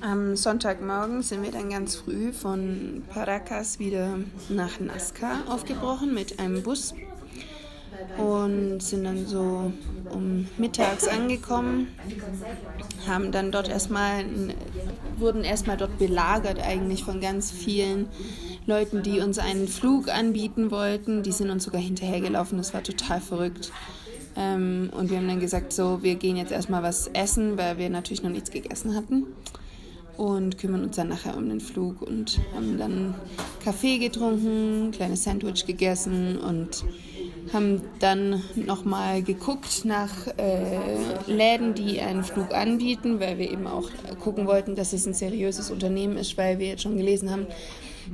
Am Sonntagmorgen sind wir dann ganz früh von Paracas wieder nach Nazca aufgebrochen mit einem Bus und sind dann so um mittags angekommen, haben dann dort erstmal, wurden erstmal dort belagert eigentlich von ganz vielen Leuten, die uns einen Flug anbieten wollten. Die sind uns sogar hinterhergelaufen, das war total verrückt. Ähm, und wir haben dann gesagt, so, wir gehen jetzt erstmal was essen, weil wir natürlich noch nichts gegessen hatten und kümmern uns dann nachher um den Flug und haben dann Kaffee getrunken, kleines Sandwich gegessen und haben dann nochmal geguckt nach äh, Läden, die einen Flug anbieten, weil wir eben auch gucken wollten, dass es ein seriöses Unternehmen ist, weil wir jetzt schon gelesen haben,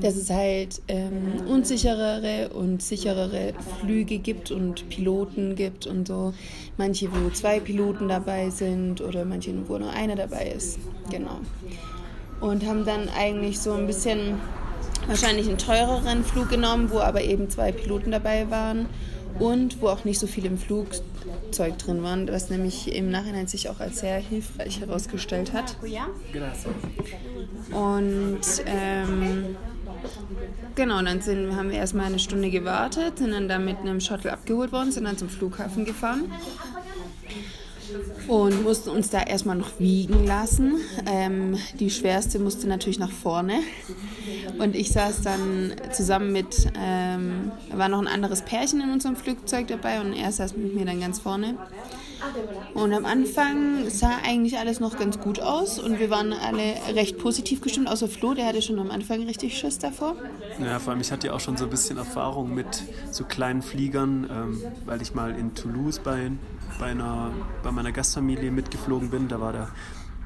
dass es halt ähm, unsicherere und sicherere Flüge gibt und Piloten gibt und so. Manche, wo zwei Piloten dabei sind oder manche, wo nur einer dabei ist. Genau und haben dann eigentlich so ein bisschen wahrscheinlich einen teureren Flug genommen, wo aber eben zwei Piloten dabei waren und wo auch nicht so viel im Flugzeug drin waren, was nämlich im Nachhinein sich auch als sehr hilfreich herausgestellt hat. Und ähm, genau, dann sind, haben wir erstmal eine Stunde gewartet, sind dann da mit einem Shuttle abgeholt worden, sind dann zum Flughafen gefahren und mussten uns da erstmal noch wiegen lassen. Ähm, die schwerste musste natürlich nach vorne. Und ich saß dann zusammen mit, ähm, war noch ein anderes Pärchen in unserem Flugzeug dabei und er saß mit mir dann ganz vorne. Und am Anfang sah eigentlich alles noch ganz gut aus und wir waren alle recht positiv gestimmt, außer Flo, der hatte schon am Anfang richtig Schiss davor. Ja, vor allem ich hatte ja auch schon so ein bisschen Erfahrung mit so kleinen Fliegern, ähm, weil ich mal in Toulouse bei bei, einer, bei meiner Gastfamilie mitgeflogen bin. Da war der,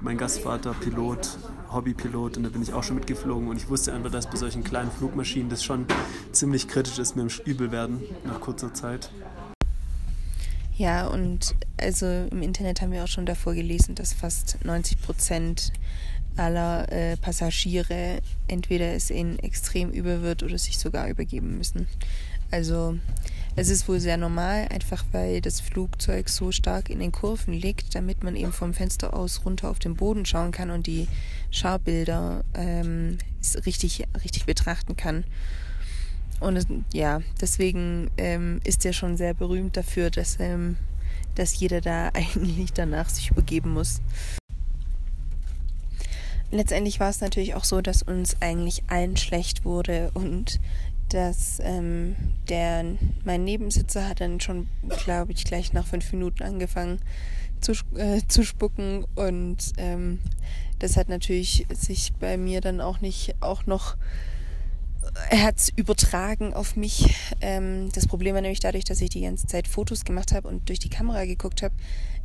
mein Gastvater Pilot, Hobbypilot und da bin ich auch schon mitgeflogen und ich wusste einfach, dass bei solchen kleinen Flugmaschinen das schon ziemlich kritisch ist mit dem Übelwerden nach kurzer Zeit. Ja, und also im Internet haben wir auch schon davor gelesen, dass fast 90 Prozent aller äh, Passagiere entweder es ihnen extrem übel wird oder sich sogar übergeben müssen. Also es ist wohl sehr normal, einfach weil das Flugzeug so stark in den Kurven liegt, damit man eben vom Fenster aus runter auf den Boden schauen kann und die Schaubilder ähm, richtig, richtig betrachten kann. Und ja, deswegen ähm, ist er schon sehr berühmt dafür, dass, ähm, dass jeder da eigentlich danach sich übergeben muss. Letztendlich war es natürlich auch so, dass uns eigentlich allen schlecht wurde und dass ähm, der, mein Nebensitzer hat dann schon, glaube ich, gleich nach fünf Minuten angefangen zu, äh, zu spucken und ähm, das hat natürlich sich bei mir dann auch nicht auch noch hat es übertragen auf mich. Ähm, das Problem war nämlich dadurch, dass ich die ganze Zeit Fotos gemacht habe und durch die Kamera geguckt habe,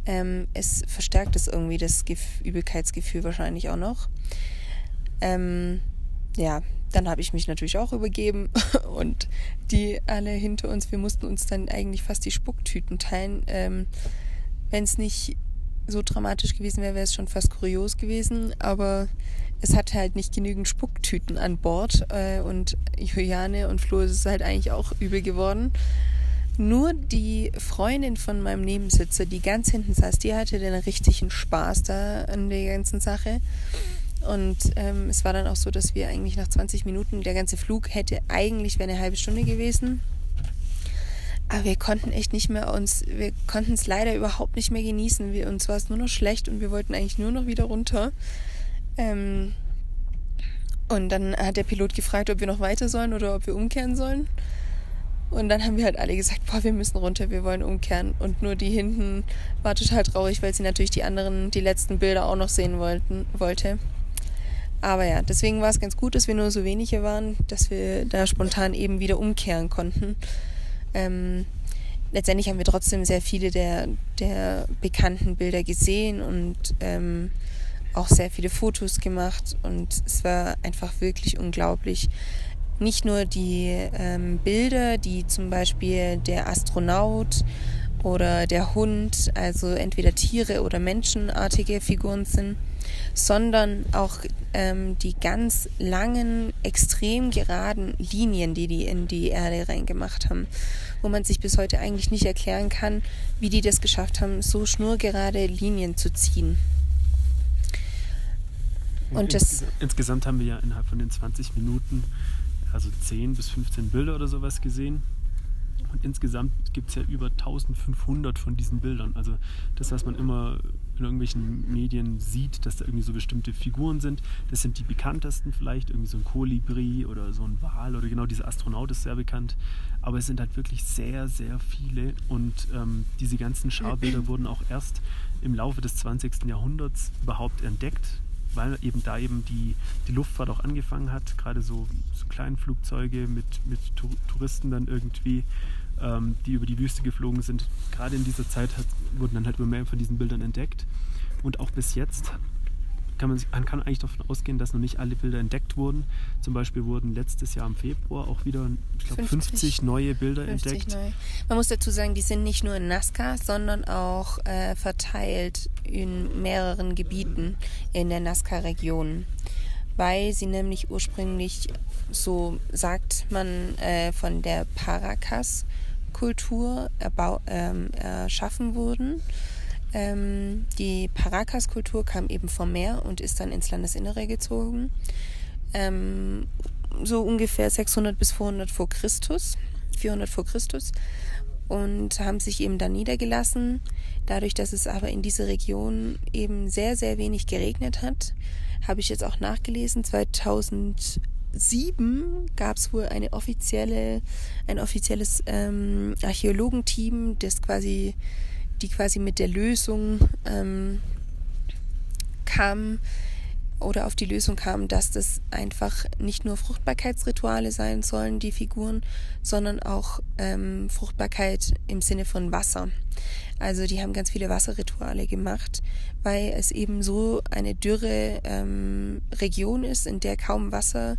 ähm, es verstärkt es irgendwie das Gef Übelkeitsgefühl wahrscheinlich auch noch. Ähm, ja, dann habe ich mich natürlich auch übergeben und die alle hinter uns, wir mussten uns dann eigentlich fast die Spucktüten teilen. Ähm, Wenn es nicht so dramatisch gewesen wäre, wäre es schon fast kurios gewesen, aber es hatte halt nicht genügend Spucktüten an Bord äh, und Juliane und Flo ist es halt eigentlich auch übel geworden. Nur die Freundin von meinem Nebensitzer, die ganz hinten saß, die hatte den richtigen Spaß da an der ganzen Sache. Und ähm, es war dann auch so, dass wir eigentlich nach 20 Minuten, der ganze Flug hätte eigentlich wäre eine halbe Stunde gewesen. Aber wir konnten echt nicht mehr uns, wir konnten es leider überhaupt nicht mehr genießen. Wir, uns war es nur noch schlecht und wir wollten eigentlich nur noch wieder runter. Ähm, und dann hat der Pilot gefragt, ob wir noch weiter sollen oder ob wir umkehren sollen. Und dann haben wir halt alle gesagt, boah, wir müssen runter, wir wollen umkehren. Und nur die hinten war total traurig, weil sie natürlich die anderen, die letzten Bilder auch noch sehen wollten, wollte. Aber ja, deswegen war es ganz gut, dass wir nur so wenige waren, dass wir da spontan eben wieder umkehren konnten. Ähm, letztendlich haben wir trotzdem sehr viele der, der bekannten Bilder gesehen und ähm, auch sehr viele Fotos gemacht und es war einfach wirklich unglaublich. Nicht nur die ähm, Bilder, die zum Beispiel der Astronaut oder der Hund, also entweder Tiere oder menschenartige Figuren sind, sondern auch ähm, die ganz langen, extrem geraden Linien, die die in die Erde reingemacht haben, wo man sich bis heute eigentlich nicht erklären kann, wie die das geschafft haben, so schnurgerade Linien zu ziehen. Und das insgesamt haben wir ja innerhalb von den 20 Minuten also 10 bis 15 Bilder oder sowas gesehen. Und insgesamt gibt es ja über 1500 von diesen Bildern. Also das, was man immer in irgendwelchen Medien sieht, dass da irgendwie so bestimmte Figuren sind, das sind die bekanntesten vielleicht, irgendwie so ein Kolibri oder so ein Wal oder genau dieser Astronaut ist sehr bekannt. Aber es sind halt wirklich sehr, sehr viele und ähm, diese ganzen Scharbilder wurden auch erst im Laufe des 20. Jahrhunderts überhaupt entdeckt weil eben da eben die, die Luftfahrt auch angefangen hat, gerade so, so Kleinflugzeuge mit, mit Touristen dann irgendwie, ähm, die über die Wüste geflogen sind. Gerade in dieser Zeit hat, wurden dann halt immer mehr von diesen Bildern entdeckt. Und auch bis jetzt kann man, man kann eigentlich davon ausgehen, dass noch nicht alle Bilder entdeckt wurden. Zum Beispiel wurden letztes Jahr im Februar auch wieder ich glaub, 50, 50 neue Bilder 50 entdeckt. Neu. Man muss dazu sagen, die sind nicht nur in Nazca, sondern auch äh, verteilt in mehreren Gebieten in der Nazca-Region. Weil sie nämlich ursprünglich, so sagt man, äh, von der Paracas-Kultur ähm, erschaffen wurden ähm, die Paracas-Kultur kam eben vom Meer und ist dann ins Landesinnere gezogen. Ähm, so ungefähr 600 bis 400 vor Christus, 400 vor Christus und haben sich eben dann niedergelassen. Dadurch, dass es aber in dieser Region eben sehr, sehr wenig geregnet hat, habe ich jetzt auch nachgelesen, 2007 gab es wohl eine offizielle, ein offizielles ähm, Archäologenteam, das quasi die quasi mit der Lösung ähm, kam oder auf die Lösung kam, dass das einfach nicht nur Fruchtbarkeitsrituale sein sollen, die Figuren, sondern auch ähm, Fruchtbarkeit im Sinne von Wasser. Also die haben ganz viele Wasserrituale gemacht, weil es eben so eine dürre ähm, Region ist, in der kaum Wasser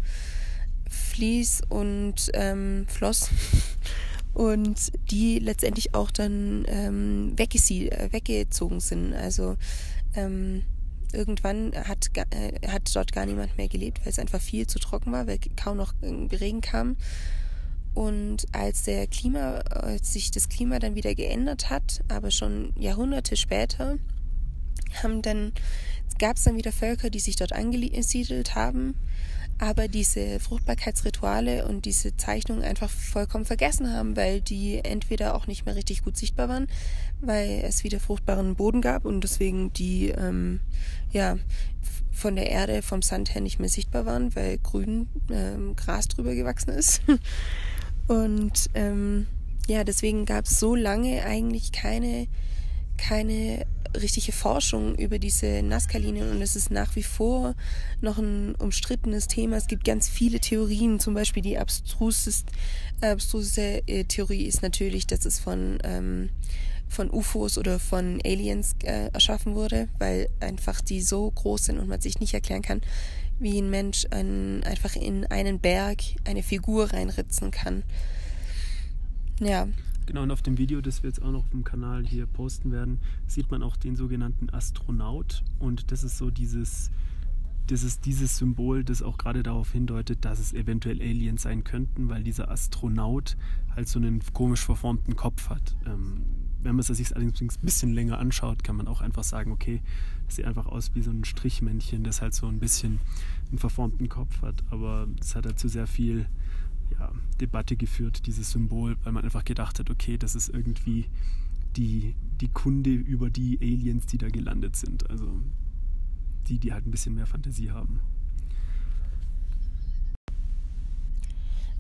fließt und ähm, floss und die letztendlich auch dann ähm, äh, weggezogen sind. Also ähm, irgendwann hat, äh, hat dort gar niemand mehr gelebt, weil es einfach viel zu trocken war, weil kaum noch äh, Regen kam. Und als der Klima, als sich das Klima dann wieder geändert hat, aber schon Jahrhunderte später, haben dann, gab es dann wieder Völker, die sich dort angesiedelt haben aber diese Fruchtbarkeitsrituale und diese Zeichnungen einfach vollkommen vergessen haben, weil die entweder auch nicht mehr richtig gut sichtbar waren, weil es wieder fruchtbaren Boden gab und deswegen die ähm, ja von der Erde, vom Sand her nicht mehr sichtbar waren, weil grün ähm, Gras drüber gewachsen ist. und ähm, ja, deswegen gab es so lange eigentlich keine keine richtige Forschung über diese Nazca-Linien und es ist nach wie vor noch ein umstrittenes Thema. Es gibt ganz viele Theorien, zum Beispiel die abstruseste, abstruse äh, Theorie ist natürlich, dass es von, ähm, von UFOs oder von Aliens äh, erschaffen wurde, weil einfach die so groß sind und man sich nicht erklären kann, wie ein Mensch ein, einfach in einen Berg eine Figur reinritzen kann. Ja, Genau, und auf dem Video, das wir jetzt auch noch auf dem Kanal hier posten werden, sieht man auch den sogenannten Astronaut. Und das ist so dieses, das ist dieses Symbol, das auch gerade darauf hindeutet, dass es eventuell Aliens sein könnten, weil dieser Astronaut halt so einen komisch verformten Kopf hat. Ähm, wenn man es sich allerdings ein bisschen länger anschaut, kann man auch einfach sagen, okay, das sieht einfach aus wie so ein Strichmännchen, das halt so ein bisschen einen verformten Kopf hat. Aber es hat dazu sehr viel ja, Debatte geführt, dieses Symbol, weil man einfach gedacht hat, okay, das ist irgendwie die, die Kunde über die Aliens, die da gelandet sind. Also die, die halt ein bisschen mehr Fantasie haben.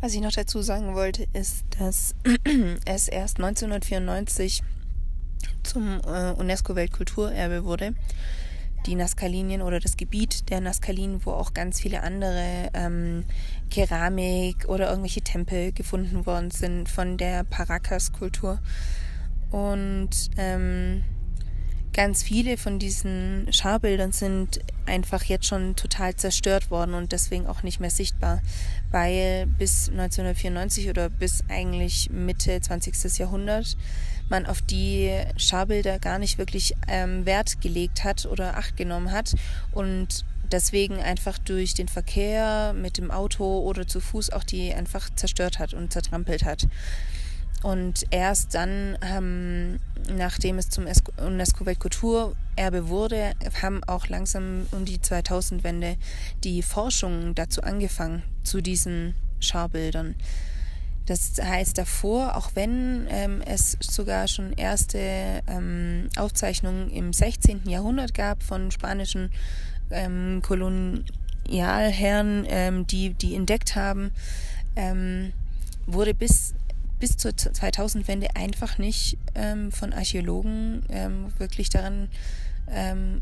Was ich noch dazu sagen wollte, ist, dass es erst 1994 zum äh, UNESCO-Weltkulturerbe wurde die Nazca-Linien oder das Gebiet der Nazca-Linien, wo auch ganz viele andere ähm, Keramik oder irgendwelche Tempel gefunden worden sind von der Paracas-Kultur. Und ähm, ganz viele von diesen Scharbildern sind einfach jetzt schon total zerstört worden und deswegen auch nicht mehr sichtbar, weil bis 1994 oder bis eigentlich Mitte 20. Jahrhundert man auf die Scharbilder gar nicht wirklich ähm, Wert gelegt hat oder Acht genommen hat und deswegen einfach durch den Verkehr mit dem Auto oder zu Fuß auch die einfach zerstört hat und zertrampelt hat. und erst dann, ähm, nachdem es zum UNESCO-Weltkulturerbe wurde, haben auch langsam um die 2000-Wende die Forschung dazu angefangen, zu diesen Scharbildern. Das heißt davor, auch wenn ähm, es sogar schon erste ähm, Aufzeichnungen im 16. Jahrhundert gab von spanischen ähm, Kolonialherren, ähm, die die entdeckt haben, ähm, wurde bis bis zur 2000-Wende einfach nicht ähm, von Archäologen wirklich daran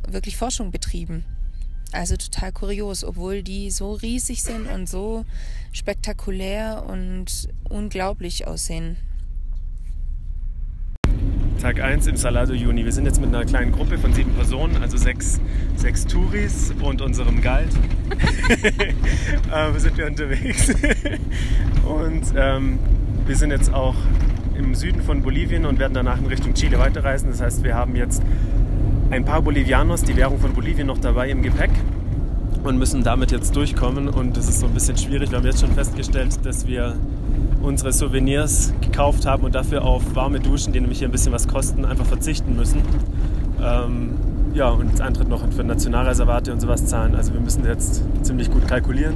wirklich Forschung betrieben. Also total kurios, obwohl die so riesig sind und so spektakulär und unglaublich aussehen. Tag 1 im Salado Juni. Wir sind jetzt mit einer kleinen Gruppe von sieben Personen, also sechs, sechs Touris und unserem Guide. äh, sind wir unterwegs. und ähm, wir sind jetzt auch im Süden von Bolivien und werden danach in Richtung Chile weiterreisen. Das heißt, wir haben jetzt ein paar Bolivianos, die Währung von Bolivien, noch dabei im Gepäck und müssen damit jetzt durchkommen. Und das ist so ein bisschen schwierig. Wir haben jetzt schon festgestellt, dass wir unsere Souvenirs gekauft haben und dafür auf warme Duschen, die nämlich hier ein bisschen was kosten, einfach verzichten müssen. Ähm, ja, und jetzt Eintritt noch für Nationalreservate und sowas zahlen. Also wir müssen jetzt ziemlich gut kalkulieren.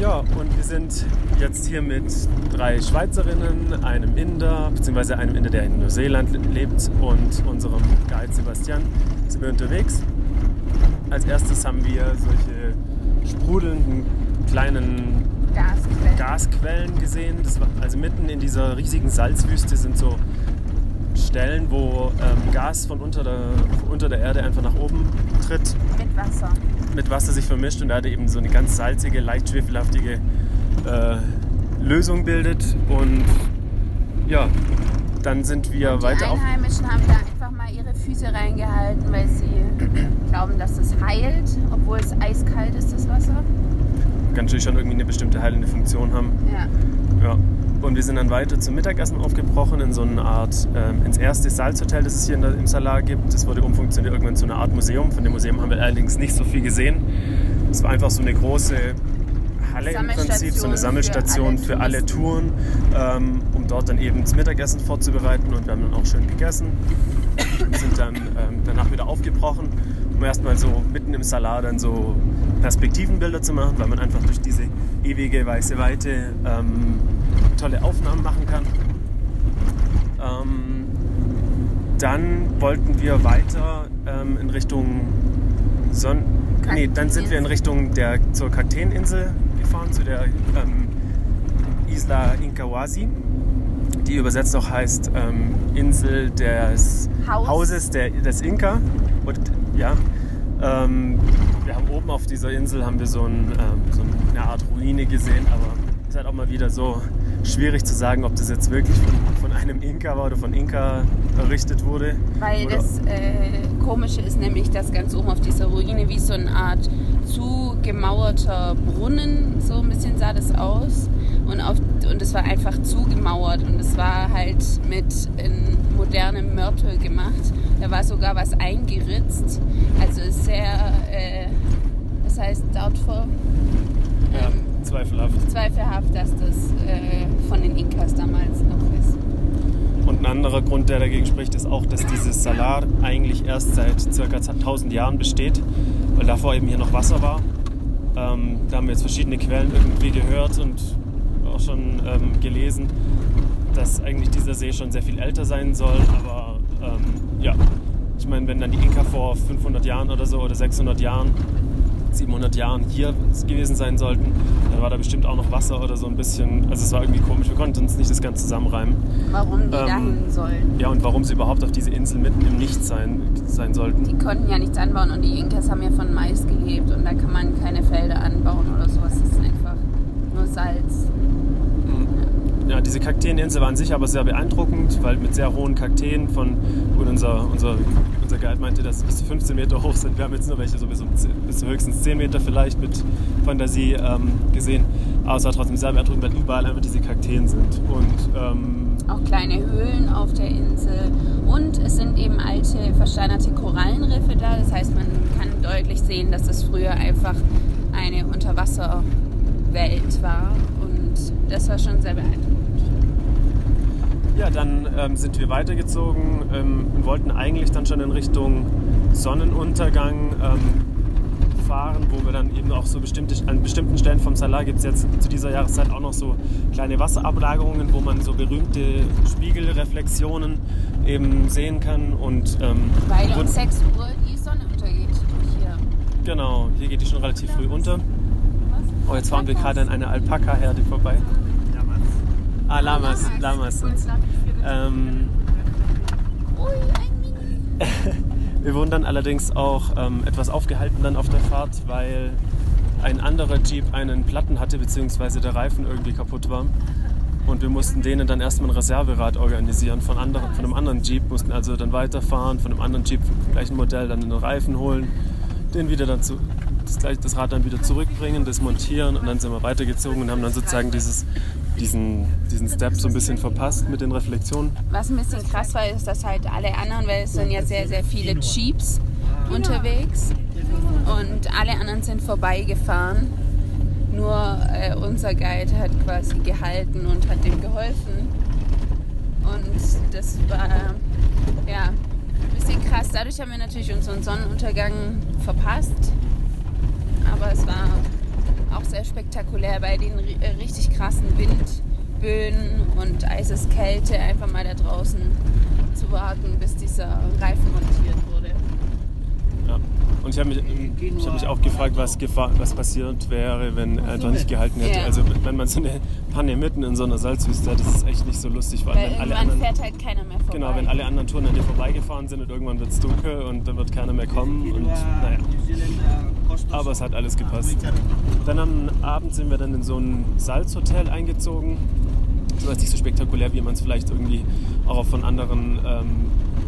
Ja, und wir sind jetzt hier mit drei Schweizerinnen, einem Inder, beziehungsweise einem Inder, der in Neuseeland lebt, und unserem Guide Sebastian sind wir unterwegs. Als erstes haben wir solche sprudelnden kleinen Gasquellen, Gasquellen gesehen. War, also mitten in dieser riesigen Salzwüste sind so Stellen, wo ähm, Gas von unter der, unter der Erde einfach nach oben tritt. Mit Wasser. Mit Wasser sich vermischt und da hat eben so eine ganz salzige, leicht schwefelhaftige äh, Lösung bildet. Und ja, dann sind wir und weiter die Einheimischen auf haben da einfach mal ihre Füße reingehalten, weil sie glauben, dass das heilt, obwohl es eiskalt ist, das Wasser. Kann natürlich schon irgendwie eine bestimmte heilende Funktion haben. Ja. Ja. Und wir sind dann weiter zum Mittagessen aufgebrochen in so eine Art, ähm, ins erste Salzhotel, das es hier der, im Salar gibt. Das wurde umfunktioniert irgendwann zu einer Art Museum. Von dem Museum haben wir allerdings nicht so viel gesehen. Es war einfach so eine große Halle im Prinzip, so eine Sammelstation für alle, für alle Touren, ähm, um dort dann eben das Mittagessen vorzubereiten. Und wir haben dann auch schön gegessen und sind dann ähm, danach wieder aufgebrochen, um erstmal so mitten im Salar dann so Perspektivenbilder zu machen, weil man einfach durch diese ewige weiße Weite ähm, tolle Aufnahmen machen kann. Ähm, dann wollten wir weiter ähm, in Richtung Son nee, dann sind wir in Richtung der zur Kakteeninsel gefahren, zu der ähm, Isla Incahuasi, die übersetzt auch heißt ähm, Insel des Haus. Hauses der, des Inka. Und ja, ähm, wir haben oben auf dieser Insel haben wir so, ein, ähm, so eine Art Ruine gesehen, aber es ist halt auch mal wieder so schwierig zu sagen, ob das jetzt wirklich von, von einem Inka war oder von Inka errichtet wurde. Weil oder das äh, Komische ist nämlich, dass ganz oben auf dieser Ruine wie so eine Art zugemauerter Brunnen, so ein bisschen sah das aus. Und, auf, und es war einfach zugemauert und es war halt mit in modernem Mörtel gemacht. Da war sogar was eingeritzt. Also sehr, äh, das heißt ähm, zweifelhaft. Zweifelhaft, dass das äh, von den Inkas damals noch ist. Und ein anderer Grund, der dagegen spricht, ist auch, dass dieses Salar eigentlich erst seit ca. 1000 Jahren besteht, weil davor eben hier noch Wasser war. Ähm, da haben wir jetzt verschiedene Quellen irgendwie gehört und auch schon ähm, gelesen, dass eigentlich dieser See schon sehr viel älter sein soll, aber ähm, ja, ich meine, wenn dann die Inka vor 500 Jahren oder so oder 600 Jahren, 700 Jahren hier gewesen sein sollten, dann war da bestimmt auch noch Wasser oder so ein bisschen. Also es war irgendwie komisch. Wir konnten uns nicht das Ganze zusammenreimen. Warum die ähm, dahin sollen? Ja, und warum sie überhaupt auf diese Insel mitten im Nichts sein, sein sollten. Die konnten ja nichts anbauen und die Inkas haben ja von Mais gelebt und da kann man keine Felder anbauen oder sowas. Das ist einfach nur Salz. Ja, diese Kakteeninsel war an sich aber sehr beeindruckend, weil mit sehr hohen Kakteen von, und unser, unser, unser Guide meinte, dass sie bis zu 15 Meter hoch sind. Wir haben jetzt nur welche so bis, bis zu höchstens 10 Meter vielleicht mit Fantasie ähm, gesehen. Aber es war trotzdem sehr beeindruckend, weil überall einfach diese Kakteen sind. Und, ähm, auch kleine Höhlen auf der Insel. Und es sind eben alte versteinerte Korallenriffe da. Das heißt, man kann deutlich sehen, dass es früher einfach eine Unterwasserwelt war. Und das war schon sehr beeindruckend. Ja, dann ähm, sind wir weitergezogen ähm, und wollten eigentlich dann schon in Richtung Sonnenuntergang ähm, fahren, wo wir dann eben auch so bestimmte, an bestimmten Stellen vom Salar gibt es jetzt zu dieser Jahreszeit auch noch so kleine Wasserablagerungen, wo man so berühmte Spiegelreflexionen eben sehen kann. Und, ähm, Weil um 6 Uhr die Sonne untergeht hier. Genau, hier geht die schon relativ früh unter. Oh, jetzt fahren wir gerade an einer Alpaka-Herde vorbei. Ah, Lamas, Lamas sind ähm, Wir wurden dann allerdings auch ähm, etwas aufgehalten dann auf der Fahrt, weil ein anderer Jeep einen Platten hatte, beziehungsweise der Reifen irgendwie kaputt war. Und wir mussten denen dann erstmal ein Reserverad organisieren von, anderen, von einem anderen Jeep, mussten also dann weiterfahren, von einem anderen Jeep vom gleichen Modell dann einen Reifen holen, den wieder dann zu, das, das Rad dann wieder zurückbringen, das montieren und dann sind wir weitergezogen und haben dann sozusagen dieses diesen, diesen Step so ein bisschen verpasst mit den Reflexionen. Was ein bisschen krass war, ist, dass halt alle anderen, weil es sind ja sehr, sehr viele Jeeps unterwegs und alle anderen sind vorbeigefahren. Nur äh, unser Guide hat quasi gehalten und hat dem geholfen. Und das war ja ein bisschen krass. Dadurch haben wir natürlich unseren Sonnenuntergang verpasst. Aber es war auch sehr spektakulär bei den äh, richtig krassen Windböen und Eiseskälte einfach mal da draußen zu warten, bis dieser Reifen montiert wurde. Ja. Und ich habe mich, ich hab mich auch gefragt, was, was passiert wäre, wenn er einfach nicht gehalten hätte. Ja. Also wenn man so eine Panne mitten in so einer Salzwüste hat, das ist echt nicht so lustig. Weil wenn alle anderen, fährt halt keiner mehr vorbei. Genau, wenn alle anderen Touren an dir vorbeigefahren sind und irgendwann wird es dunkel und dann wird keiner mehr kommen. Und naja. Aber es hat alles gepasst. Dann am Abend sind wir dann in so ein Salzhotel eingezogen. Das war nicht so spektakulär, wie man es vielleicht irgendwie auch von anderen ähm,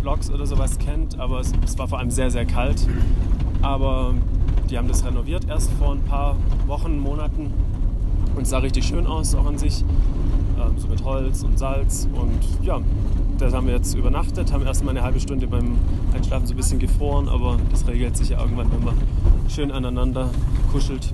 Blogs oder sowas kennt. Aber es, es war vor allem sehr, sehr kalt. Aber die haben das renoviert erst vor ein paar Wochen, Monaten und sah richtig schön aus, auch an sich. Ähm, so mit Holz und Salz. Und ja, da haben wir jetzt übernachtet, haben erst mal eine halbe Stunde beim Einschlafen so ein bisschen gefroren, aber das regelt sich ja irgendwann, wenn man schön aneinander kuschelt.